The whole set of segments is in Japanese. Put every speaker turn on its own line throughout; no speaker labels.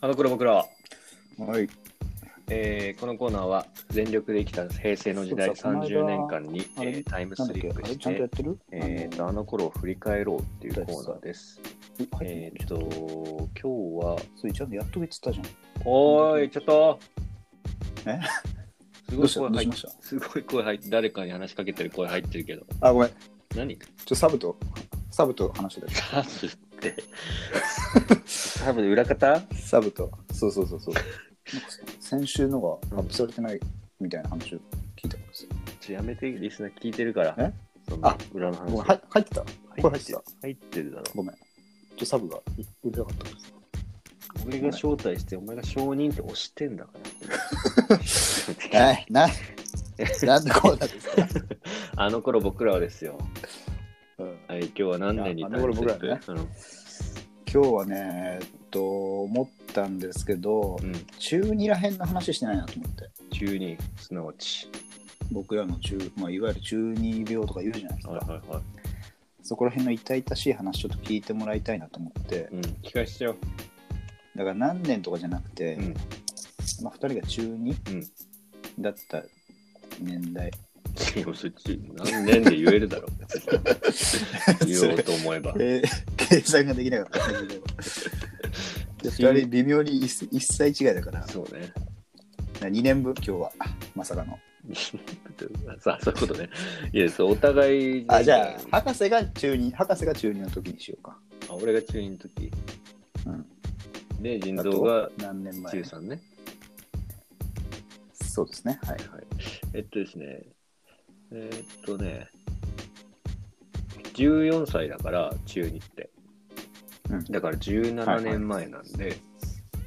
あの頃僕らは、
はい。
えーこのコーナーは全力で生きた平成の時代
そうさこの間
30年間に、えータイムスリップし
けあれちゃんとや
て
ってる？
えーとあの頃を振り返ろうっていうコーナーです。えっ、と、今日は、
それちゃんとやっとけってたじ
おーい、ちょっと。
え？
すごい声入っ
どうしました？
すごい声入って、誰かに話しかけてる声入ってるけど、
あ、ごめん。ちょ
何
っとサブと、サブと話してた。
サブって、サブで裏方？
サブと、そうそうそうそう。先週のがアップされてないみたいな話を聞いたからさ。
ちょやめて、リスナー聞いてるから。
え？
その
あ
裏の話。
ごめん、はい入ってた声入ってた？
入ってるだろ。
ごめん。ちょっとサブがうるさかったからさ。
俺が招待して、お前が承認って押してんだから。
え、な、なんでこうなんですか？
あの頃僕らはですよ。
うん
はい、今日は何年に
あの頃僕らね今日はね、えっと、思ったんですけど
う、ん。うん
中2らへんの話してないなと思って。
中に、すなわち。
僕らの中、まあ、いわゆる中二病とか言うじゃないですか。
はいはいはい。
そこら辺の痛々しい話ちょっと聞いてもらいたいなと思って、
うん、聞かしちゃおう。
だから何年とかじゃなくて、
うん。
まあ、2人が中2
うん。
だった年代。
いやそっち、何年で言えるだろう。言おうと思えば。
えー計算ができなかった。で2人微妙に 1, 1歳違いだから、
そうね。
2年分今日は、まさかの。
さあ、そういうことね。いや、そう、お互い。
あ、じゃあ、博士が中2、博士が中2の時にしようか。
あ俺が中2の時。
うん。
で、腎
あ
臓が
と何年前
中3ね。
そうですね。はい。
はい。えっとですね。えーっとね。14歳だから、中2って。
うん
だから17年前なんで、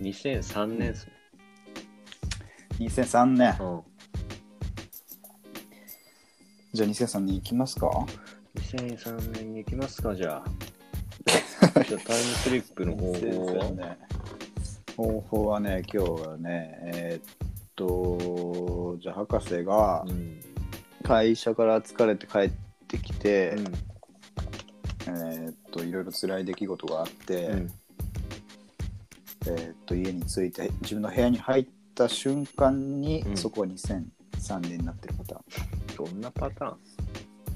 2003年ですね。
2003年。
うん。
じゃあ2003年行きますか
？2003年に行きますか、じゃあ。じゃあタイムスリップの方法は
ね、方法はね、今日はね、えーっと、じゃあ博士が
うん。
会社から疲れて帰ってきて、
うん
えーっと、いろいろ辛い出来事があって、
うん
えーっと、家に着いて、自分の部屋に入った瞬間に、
うん
そこは2003年になってるパターン。
どんなパターン？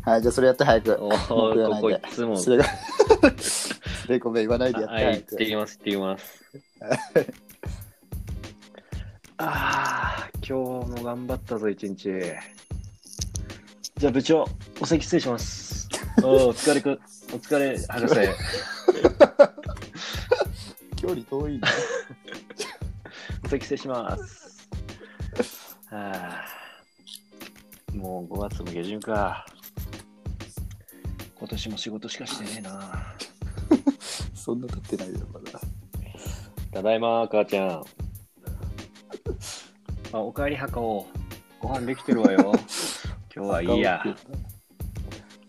はい、じゃあそれやって早く。
お
文句言わ
ーこ
ないで
こいつも。
それが、それごめん言わないでやって
はい、行。ってきます、行ってきます。ああ、今日も頑張ったぞ、一日。じゃあ部長、お席失礼します。おお疲れく、お疲れ、博士。
距離遠いね。
お席失礼します。はあ、もう5月も下旬か。今年も仕事しかしてねえな。
そんな経ってないよ、まだ。
ただいま、母ちゃん。あ、おかえり、墓を。ご飯できてるわよ。今日はいいや。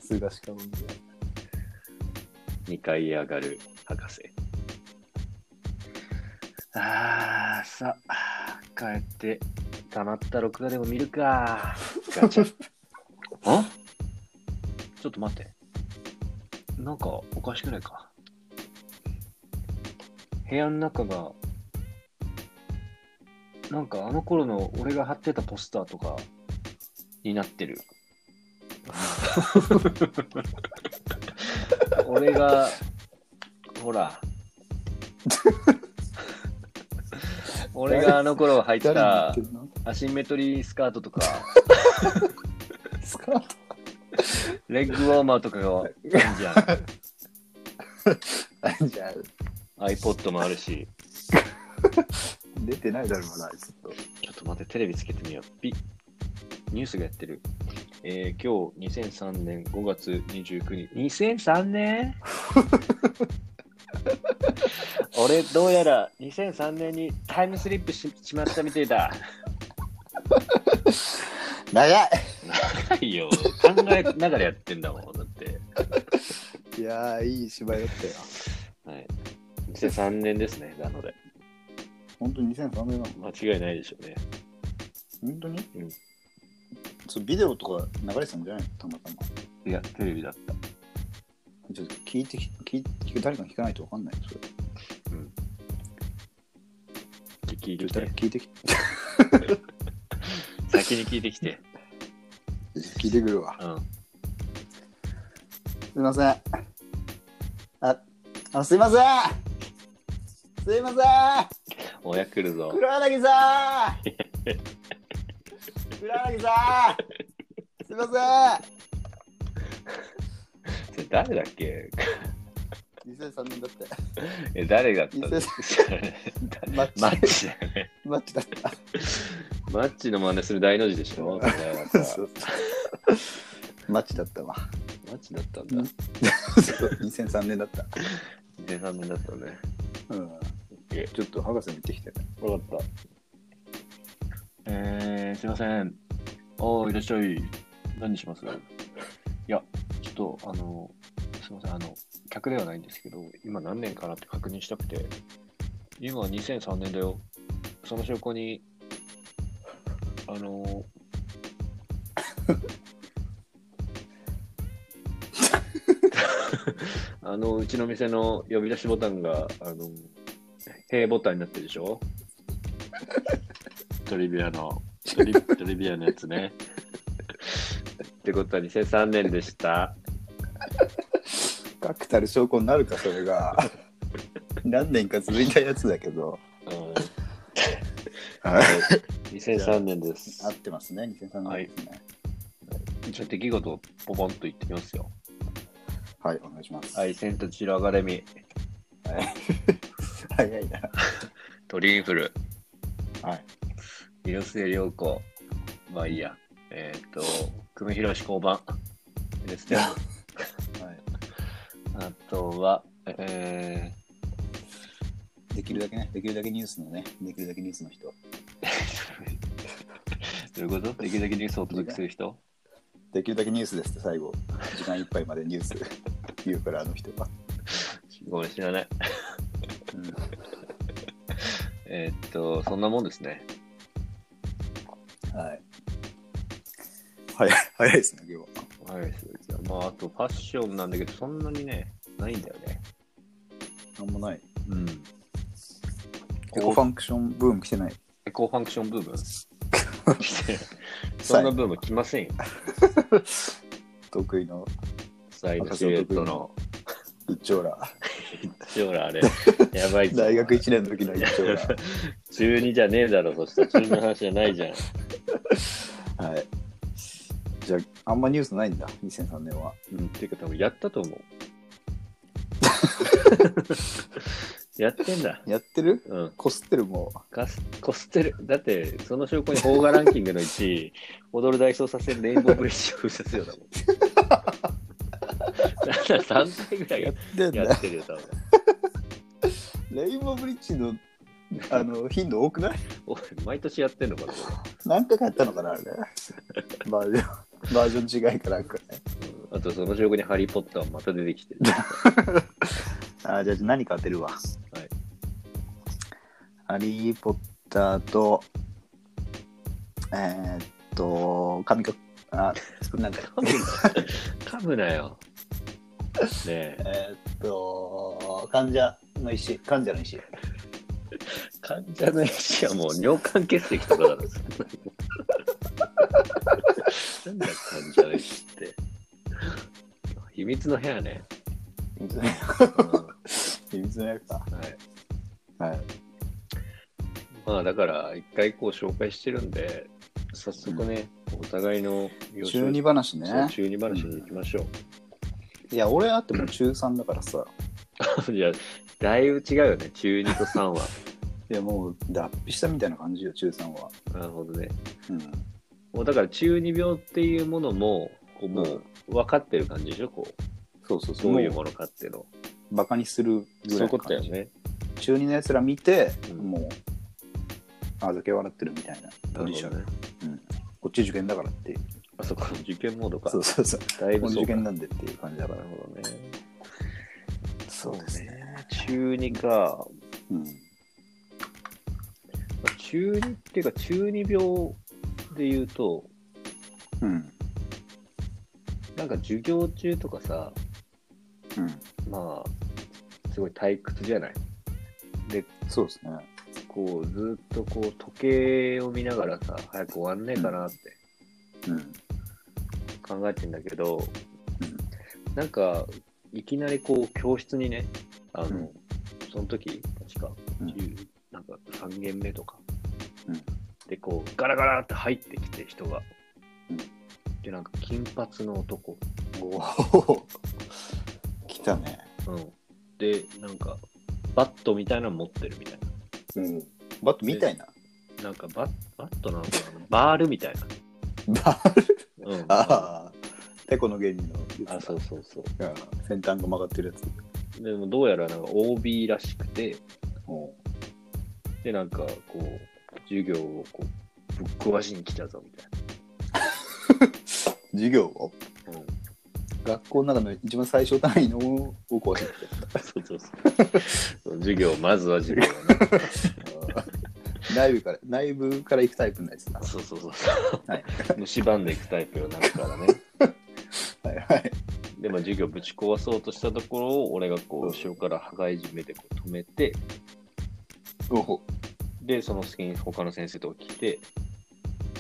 すがしかもんで。
2階へ上がる博士。あー、さあ、帰って、溜まった録画でも見るか。ガチャ。あ？ちょっと待って。なんかおかしくないか？部屋の中が、なんかあの頃の俺が貼ってたポスターとかになってる。俺が、ほら、俺があの頃履いてたアシンメトリースカートとか、
スカート？
レッグウォーマーとかがいいじゃん。
あじゃあ、
iPod もあるし、
出てないだろうな、ずっと。
ちょっと待って、テレビつけてみよう。ピッ。ニュースがやってる。えー、今日2003年5月29日。2003年？俺、どうやら2003年にタイムスリップししまったみてえだ。
長い
長いよ。考えながらやってんだもん、だって。
いやー、いい芝居だったよ。
はい。2003年ですね、なので。
本当に2003年なの？
間違いないでしょうね。
本当に？
うん
そうビデオとか流れてたんじゃないの？たまたま。
いや、テレビだった。
ちょっと聞いて、聞いて誰かに聞かないと分かんないよそれ。
うん。聞いてきて。
聞いてき
先に聞いてきて。
聞いてくるわ。
うん。
すいません。あ、あのすいません。すいません。
親来るぞ。
黒柳さん。黒柳さん。すいま
それ誰だっけ？
せん。2003年だって。
え、誰だったの
マッチ
マッチだよね。
マッチだった。
マッチの真似する大の字でしょ？それはさ
そうマッチだったわ。
マッチだったんだ。
うんそう2003年だった。
2003年だったね。
うん。
え
ちょっと博士に行ってきて。
わかった。えー、すいません。ああ、いらっしゃい。何にします？いや、ちょっと、あの、すいません、あの、客ではないんですけど、今何年かなって確認したくて、今2003年だよ。その証拠に、あの、あの、うちの店の呼び出しボタンが、あの、平ボタンになってるでしょ？トリビアの、トリトリビアのやつね。ってことは2003年でした。
確たる証拠になるか、それが。何年か続いたやつだけど。
うん
はい。
2003年です
合。ってますね、2003年ですね。
じゃあ出来事をポポンと言ってきますよ。
はい、お願いします。
はい、セントチルアカデミー、
はい。早いな。
鳥インフル、
はい。
広末涼子、まあいいや。えっ、と、久米宏交番ですね。
はい。
あとは、え
できるだけね、できるだけニュースのね、できるだけニュースの人。
ー、どういうこと？できるだけニュースをお届けする人？
できるだけニュースですって最後、時間いっぱいまでニュース 言うから、あの人は。
ごめん、知らない。
うん、
えーっと、そんなもんですね。
はい。早い、早いですね、今日は。
はい、そうですよ。まあ、あと、ファッションなんだけど、そんなにね、ないんだよね。
なんもない。
うん。
エコファンクションブーム来てない？
エコファンクションブーム？来てそんなブーム来ませんよ。
得意の
サイドシルエットの。
一張羅。
一応あれ、やばいぞ。
大学1年の時の一張羅。
中2じゃねえだろ、そしたら中2の話じゃないじゃん。
はい。じゃあ、あんまニュースないんだ、2003年は。
うん、ていうか多分やったと思う。やってんだ。
やってる？
うん。
こすってるも
かすこすってる。だって、その証拠に邦画ランキングの1位、踊る大捜査線レインボーブリッジを封鎖するようだもん。なんだ、3回ぐらいや
う。で
やってるよ、多分。
レインボーブリッジのあの頻度多くない？
毎年やってんのかな、こ
何回かやったのかなあれ。バージョン、バージョン違いかなんかね。
あと、その証拠にハリー・ポッターまた出てきてる。
あじゃあ何か当てるわ。
はい。
ハリー・ポッターと、えー、っと、神か、あ、なんだよ。
噛むな噛むなよ。ねえ、
えーっと、患者の石、患者の石。
患者の石はもう尿管結石とかだろ、なんだ、患者の石って。秘密の部屋ね。
秘密
うん
秘密のやつか。
はい。
はい。
まあだから一回こう紹介してるんで、早速ね、お互いの
中二話ね。
中二話に行きましょ
いや、俺あっても中3だからさ。
う。いや、だいぶ違うよね、中2と3は。
いや、もう脱皮したみたいな感じよ、中3は。
なるほどね。
うん。
もうだから中二病っていうものも、こうもう分かってる感じでしょ、こう。
そうそうそう。も
どういうものかっていうの。
うバカにするぐ
そう
らいの感じ。
ことだよね。
中2のやつら見て、
うん
もう、あざけ笑ってるみたいなポジション。
なるほどね。
うん。こっち受験だからっていう。
あそこ、受験モードか。
そうそうそう。
だいぶそうか
この受験なんでっていう感じだから
なる。ほどね。
そうですね。
中2か。
うん。
中2っていうか、中二病で言うと、
うん。
なんか授業中とかさ、
うん。
まあ、すごい退屈じゃない？で、
そうですね。
こう、ずっとこう、時計を見ながらさ、早く終わんねえかなって
うん。
考えてんだけど、なんか、いきなりこう、教室にね、あの、
うん
その時、確か、
うん
10なんか3軒目とか、
うん
で、こう、ガラガラって入ってきて、人が。
うん
で、なんか、金髪の男。
おお。来たね。
うん。で、なんか、バットみたいなの持ってるみたい
うん。バットみたいな？
な。なんかバッ、バットなのかな？バールみたいな。
バール？
うん。
ああ。てこの芸人の
あ、そうそうそう。
うん先端が曲がってるやつ。
でも、どうやらなんか OB らしくて、で、なんか、こう、授業をこう、ぶっ壊しに来たぞ、みたい
授業を？
な。うん。
学校の中の一番最小単位のを壊して
そうそうそう。授業、まずは授業だね。
内部から、内部から行くタイプのやつだ。
そうそうそう。
はい。
蝕んでいくタイプになるからね。
はいはい。
で、まあ、授業ぶち壊そうとしたところを、俺がこう、後ろから羽交い締めでこう止めて。で、その隙に他の先生とか来て、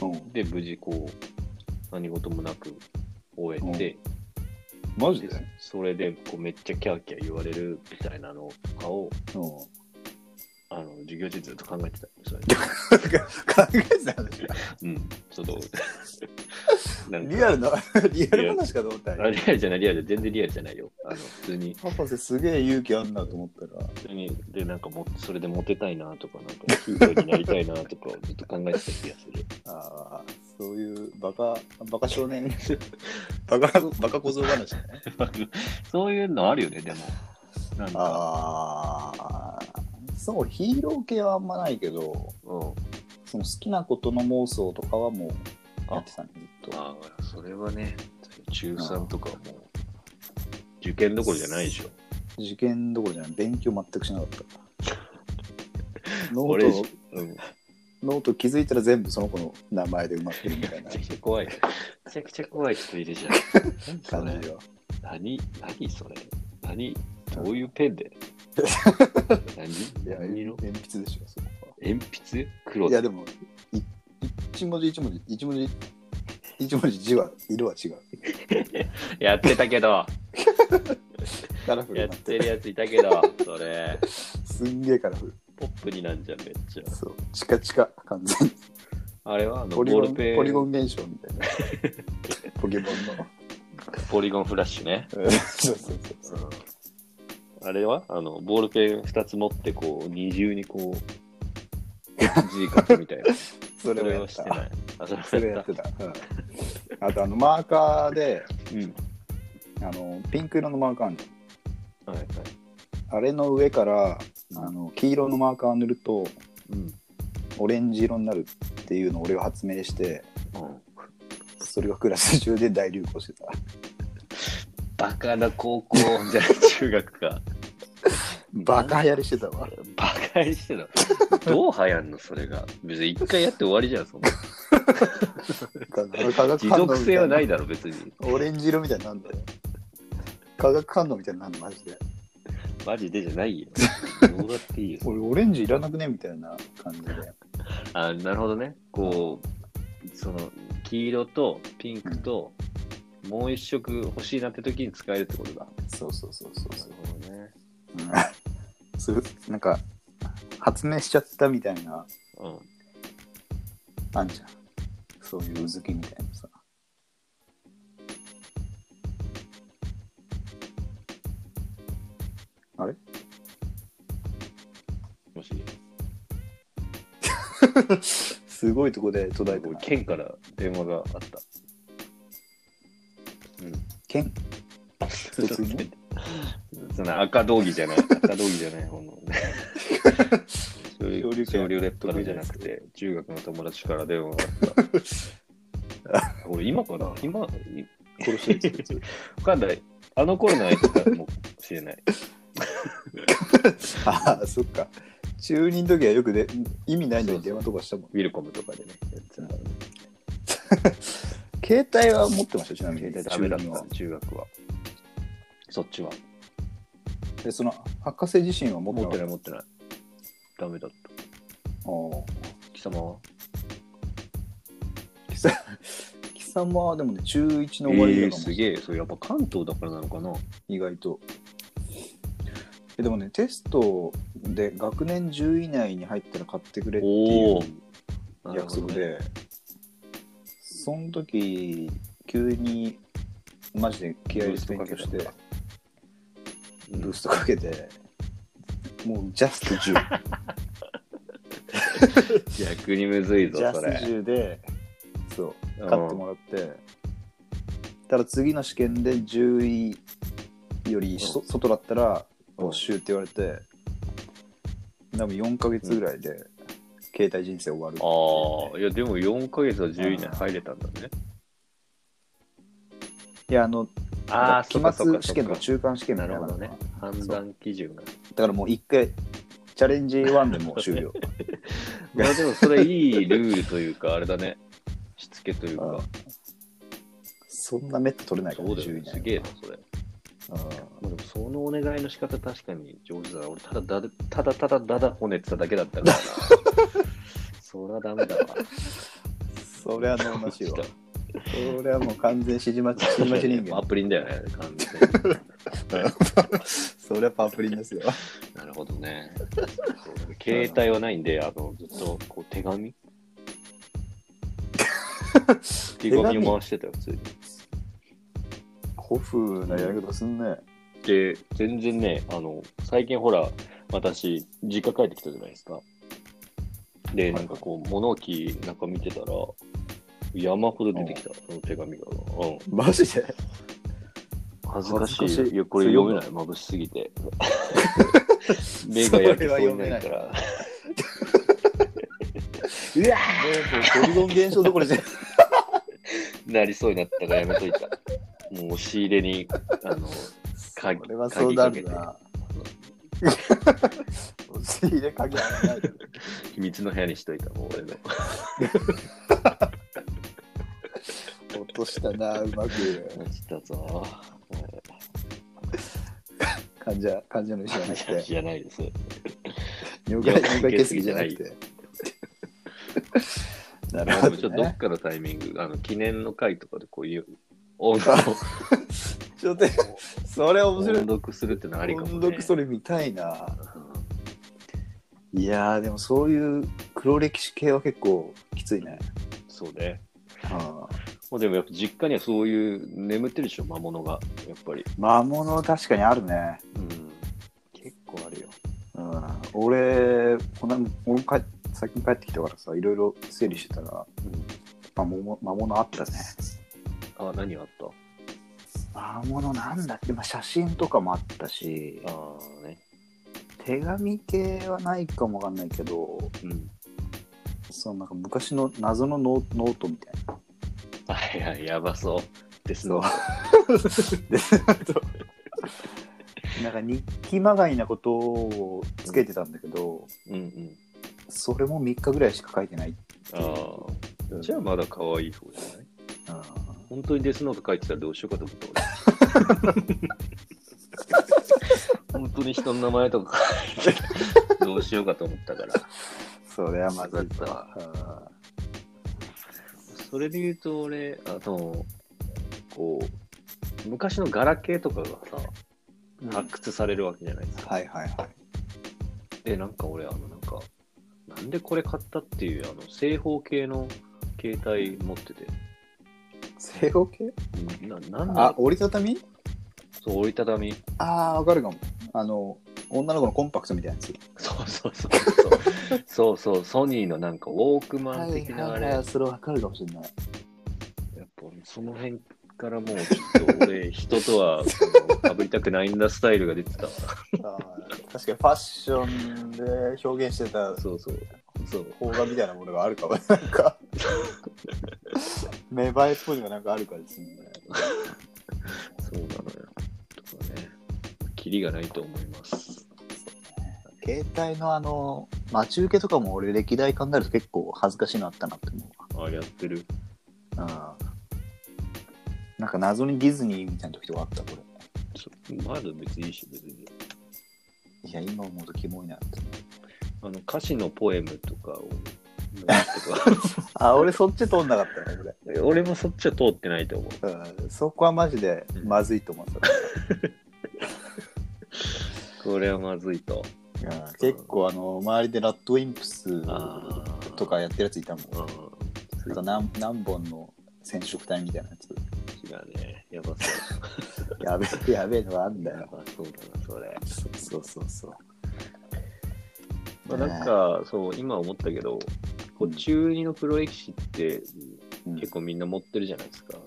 うん。
で、無事こう、何事もなく終えて、で
マジで？
それでこうめっちゃキャーキャー言われるみたいなのとかを、
うん。
あの、授業中ずっと考えてた。それ
考えてた話が。
うん、ちょっと、なんか
リアルな、リアル話かと思った
あ
ら。
リアルじゃない、リアル、全然リアルじゃないよ。あの、普通に、
博士すげえ勇気あんなと思ったら。
普通に、で、なんかも、それでモテたいなとか、なんか、ヒーローになりたいなとか、ずっと考えてた気がする。
ああ、そういうバカ、バカ少年、バカ、バカ小僧話ね。
そういうのあるよね、でも。なんか、
ああ、そう、ヒーロー系はあんまないけど、
うん。
その好きなことの妄想とかはもうやってたね、ずっと。
ああ、それはね、中3とかはもう、受験どころじゃないでしょ。
受験どころじゃない、勉強全くしなかった。
俺ノ
ート、
うん。
ノート気づいたら全部その子の名前で埋まってるみたいな
めちゃくちゃ怖い。めちゃくちゃ怖い人いるじゃん。何それ
感じよ。
何何それ何どういうペンで何？
いや、
何色？
鉛筆でしょ、そこは。
鉛筆？黒
いや、でも、い一文字一文字、一文字、一文字字は、色は違う。
やってたけど、
カラフル
やっ
になってて
るやついたけど、それ、
すんげえカラフル。
ポップになんじゃん、めっちゃ。
そう、チカチカ、完全に。
あれはあの
ポリゴン
ボールペン
ポリゴン現象みたいな。ポケモンの。
ポリゴンフラッシュね。
うんそうそうそうそう。
あれは？あの、ボールペン2つ持って、こう、二重にこう、字書くみたいな。
それをやっ
はしてない
た。。
あ、それ
それやってた。うんあと、あの、マーカーで、
うん。
あの、ピンク色のマーカーあるの
はいはい。
あれの上から、あの、黄色のマーカー塗ると、
うん。
オレンジ色になるっていうのを俺が発明して、
うん
それがクラス中で大流行してた。
バカな高校 じゃない、中学か。
バカ流行りしてたわ。
バカやりしてた。どう流行んのそれが。別に一回やって終わりじゃん、そんな。持続性はない
な
だろ、別に。
オレンジ色みたいになんだよ。化学反応みたいになるのマジで。
マジでじゃないよ。どうだっていいよ。
俺オレンジいらなくねみたいな感じで。
あ、なるほどね。こう、その、黄色とピンクと、もう一色欲しいなって時に使えるってことだ。
そうそうそうそう
なる
そう。
ほどね。
うん、そうなんか発明しちゃったみたいな
うん。
あんじゃん。そういううずきみたいなさ。あれ？
もし、
すごいとこで途絶えてない。
県から電話があった。うん。
剣
一
つに
その赤道着じゃない、赤道着じゃない方のね。そうレッドじゃなくて、中学の友達から電話があった。俺今かな？今、い
殺してる。
わかんない。あの頃の相手かもしれない。
ああ、そっか。中二の時はよくで意味ないのに電話とかしたもん。
ウィルコムとかでね。
携帯は持ってました、ちなみに。
携帯ダメだった、中学は。そっちは。
で、その、博士自身は持って
持って
なかっ
ない持ってない。ダメだった。
お
貴様は？
貴様 貴様はでもね、中1の終わりだかも、
すげえ。それやっぱ関東だからなのかな
意外と。えでもね、テストで学年10位以内に入ったら買ってくれっていう
お
約束で、その時、急にマジで気合い入れて勉強して、ブーストかけて、もうジャスト10。
逆にむずいぞ
ジャ、スト
それ。
10で、そう、
うん。
買ってもらって、ただ次の試験で10位よりそ外だったら
うん。
没収って言われて、多分4ヶ月ぐらいで携帯人生終わる。
ああ、いやでも4ヶ月は10位以内入れたんだね。
いや、あの、
ああ、
期末試験とか中間試験みたなの
ないるほどね。判断基準が。
だからもう一回、チャレンジ1でもう終了。
まあでもそれいいルールというか、あれだね。しつけというか。
そんなメット取れないから、10位
そうだよね。すげえな、それ。
あ
まあ、でもそのお願いの仕方確かに上手だな。俺ただだだただただだだこねてただけだったからな。そりゃダメだわ。
それは飲ましいわ
どうし。
それはもう完全指示待ち、指示待ち人間。
アプリンだよね、完全に。
それはパプリンですよ。
なるほどね。携帯はないんで、あの、ずっとこう手紙？手紙を回してたよ、普通に。
古風なやり方すんね。
で、全然ね、あの、最近ほら、私、実家帰ってきたじゃないですか。で、なんかこう、物置なんか見てたら、山ほど出てきた、その手紙が。うん。
マジで？
恥ずかしい。
恥ずかしい
いや、これ読めない。眩しすぎて。目が焼けそうになるから。
うわポリゴン現象どころじゃ
なりそうになったからやめといた。もう押し入れに、あの、鍵
これはそうなる
鍵か
な。押し入れ鍵はない。
秘密の部屋にしといた、もう俺の。
落としたな、うまく。
したぞ。
患者、患者の意思じゃなくて、
じゃないです。
尿介尿介血液じゃなくて。なるほど、
まあでもちょっとどっ
ね。
かのタイミング、あの記念の会とかでこういう音
ちょっと、それ面白い。
音読するってのはありかも、ね。
音読それ見たいな。いやー、でもそういう黒歴史系は結構きついね。
そうね。
あ
もうでもやっぱ実家にはそういう眠ってるでしょ、魔物が。やっぱり。
魔物確かにあるね。
うん。結構あるよ。
うん、俺、この俺も帰最近帰ってきたからさ、いろいろ整理してたら、魔物魔物あったね。
あ、何があった？
魔物なんだっけ、まあ、写真とかもあったし、
ああね。
手紙系はないかもわかんないけど、
うん。
そのなんか昔の謎のノーノートみたいな。
はいはい、やばそう。ですの。
なんか日記まがいなことをつけてたんだけど、
うんうん。
それも3日ぐらいしか書いてない。
ああ。じゃあまだ可愛い方じゃない？
うん
本当にデスノート書いてたらどうしようかと思った俺。本当に人の名前とか書いてたらどうしようかと思ったから。
それはまずいわ。
それで言うと俺、あの、こう、昔のガラケーとかがさ、
うん
発掘されるわけじゃないですか。
はいはいはい。
で、なんか俺、あの、なんか、なんでこれ買ったっていう、あの、正方形の携帯持ってて、
正方形？
うんななん
あ
だ、
折りたたみ？
そう、折りたたみ。
ああ、わかるかも。あの、女の子のコンパクトみたいなやつ。
そうそうそうそう。そうそう、ソニーのなんかウォークマン的なあれ、やっ
それわかるかもしれない。
ぱその辺からもうちょっと俺、人とはかぶりたくないんだスタイルが出てたわ。
あー確かにファッションで表現してた
そうそう。そう。
邦画みたいなものがあるかも。なんか、芽生えっぽいのがなんかあるからですね。
そうなのよ。とかね。キリがないと思います。
携帯のあの、待ち受けとかも俺歴代考えると結構恥ずかしいのあったなって思う
あ、やってる。
わ。うん。なんか謎にディズニーみたいな時とかあった、こ
そうまだ別にいいし、別に。
れ。いや、今思うとキモいなって。
あの歌詞のポエムとかを
あ、俺そっち通んなかったね、俺。
俺もそっちは通ってないと思う。
うんそこはマジでまずいと思う。それ
これはまずいと。
うん結構あの周りでラッドウィンプスとかやってるやついたもん。
うん。
なんか何何本の染色体みたいなやつ。
違うね。やばそう。
やべえ、やべえのがあんだ
や
よ。
ばそうだな、それ。
そうそうそう。
まあ、なんか、そう、今思ったけど、こう中二の黒歴史って
うん
結構みんな持ってるじゃないですか。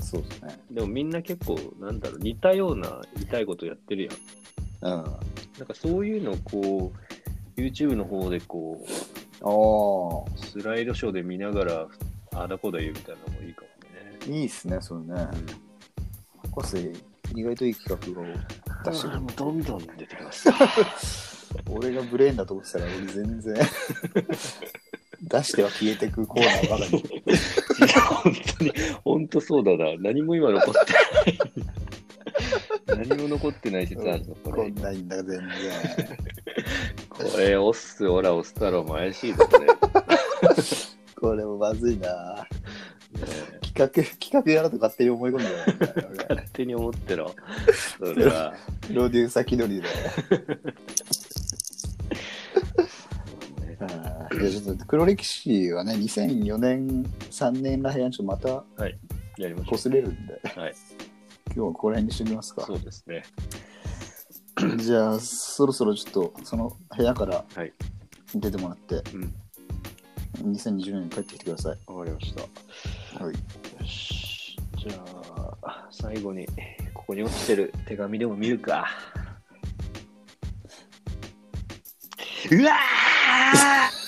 そうですね。
でもみんな結構、なんだろう、似たような痛いことやってるやん。
うん。
なんかそういうのをこう、YouTube の方でこ
お
う、スライドショーで見ながら、ああだこだ言うみたいなのもいいかもね。
いいっすね、それね。博士、意外といい企画を出してくる。
どんどん出てきます。
俺がブレーンだと思ってたら、俺全然出しては消えてくコーナーばかり。
本当に、本当そうだな。何も今残ってない。何も残ってない説あるの、これ
こん。ないんだ、全然。
これ、オス、オラ、オス太郎も怪しいぞ、これ。ね
これもまずいな。
え
企画、企画やらと勝手に思い込んでるよ
勝手に思ってろ。それは。
プロデューサー気取りで。ちょっと黒歴史はね、2004年、3年らへんちょっとまた
やりましょ
擦れるんで、
う。はい。
今日はここら辺にしてみますか
そ。うですね。
じゃあ、そろそろちょっとその部屋から
はい。
出てもらって、
うん。
2020年に帰ってきてください。
わかりました。
はい。
よし。じゃあ、最後に、ここに落ちてる手紙でも見るか。うわー